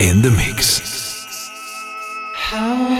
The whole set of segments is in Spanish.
in the mix. How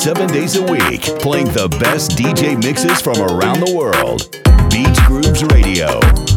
seven days a week, playing the best DJ mixes from around the world. Beach Grooves Radio.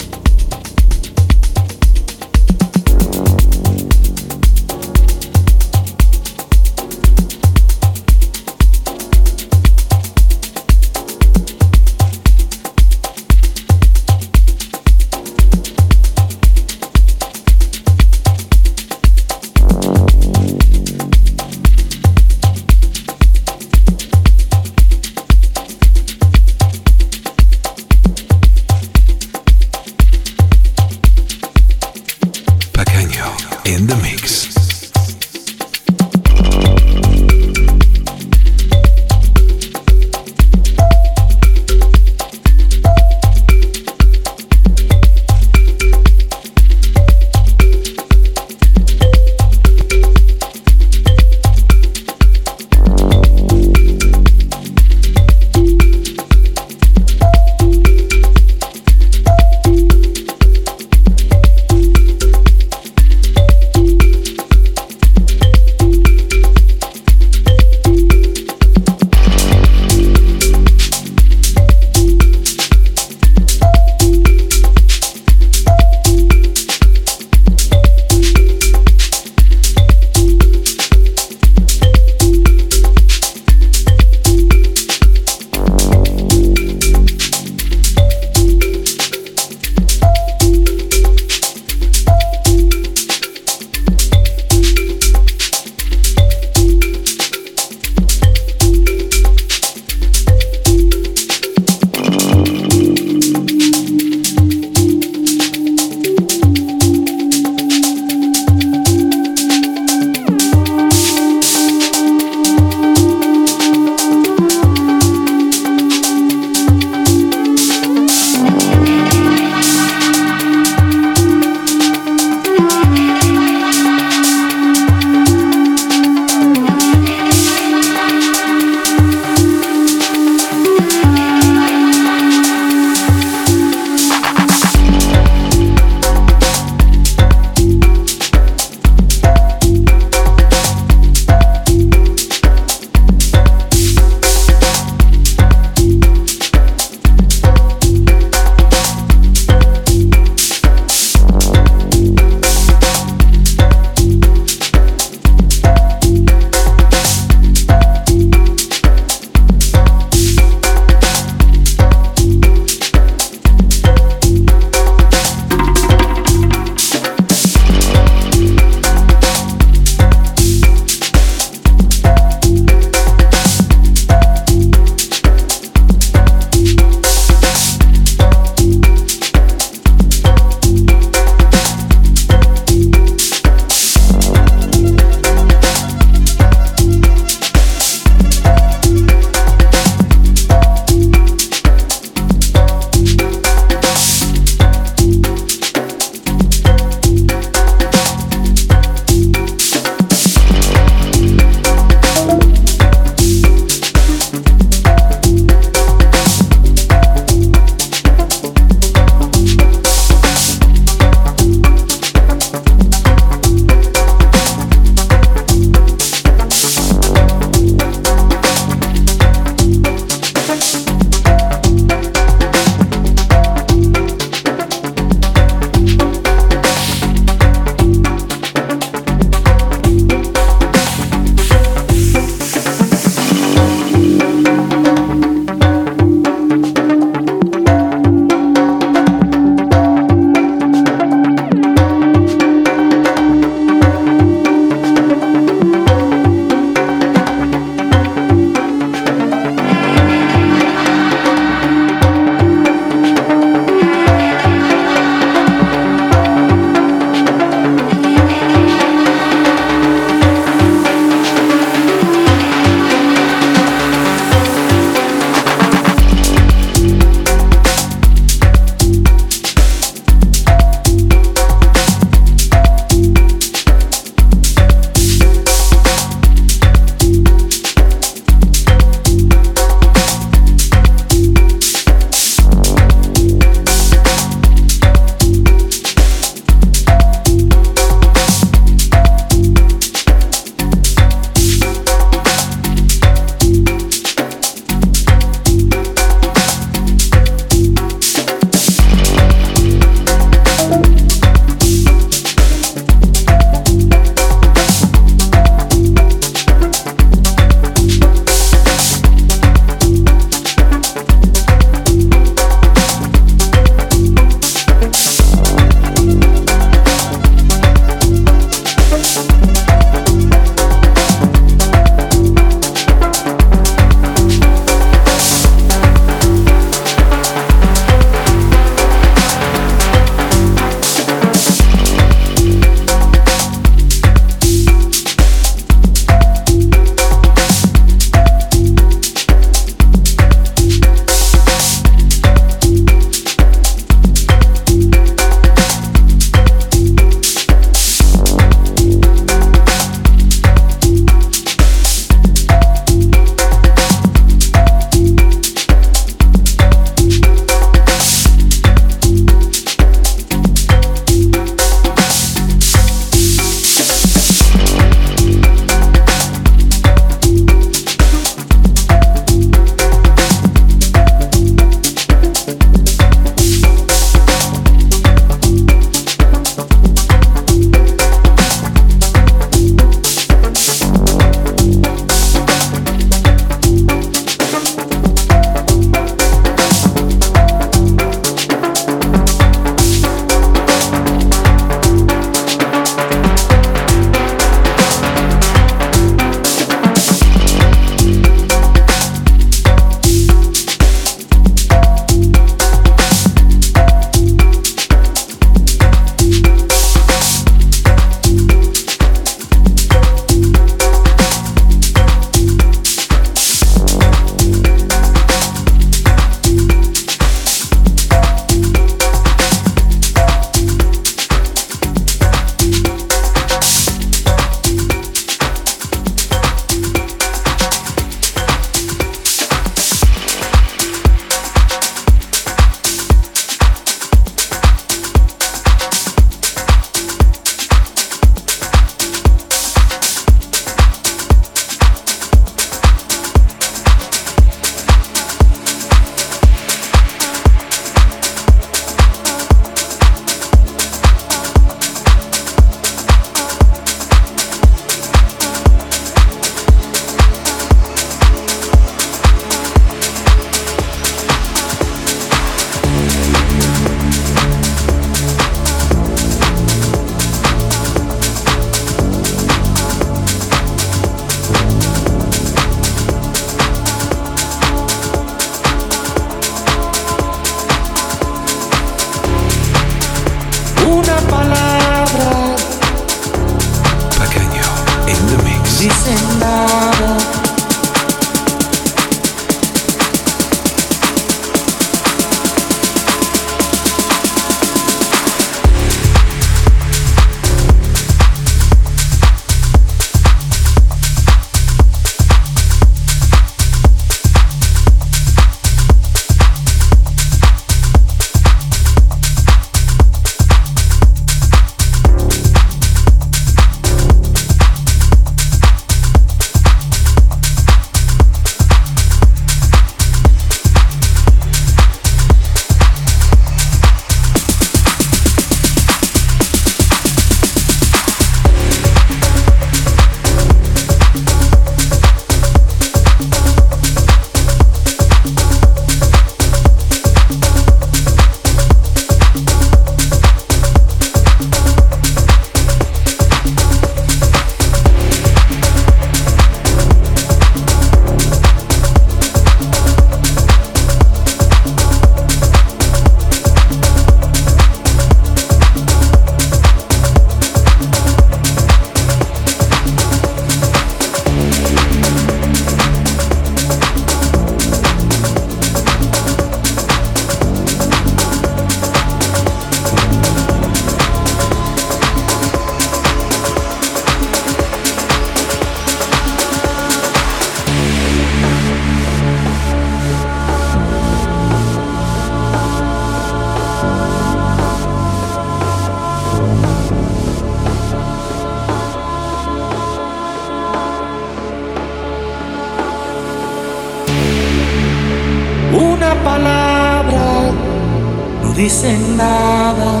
No dice nada.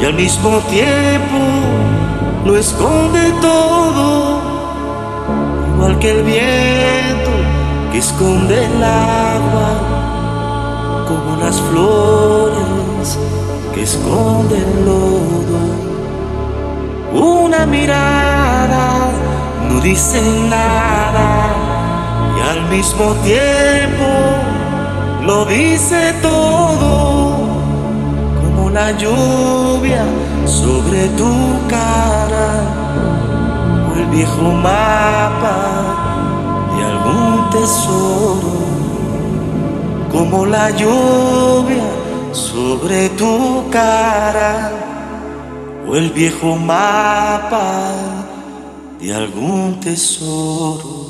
Y al mismo tiempo lo esconde todo, igual que el viento que esconde el agua, como las flores que esconden el lodo. Una mirada no dice nada. Y al mismo tiempo lo dice todo, la lluvia sobre tu cara. O el viejo mapa de algún tesoro, como la lluvia sobre tu cara. O el viejo mapa de algún tesoro.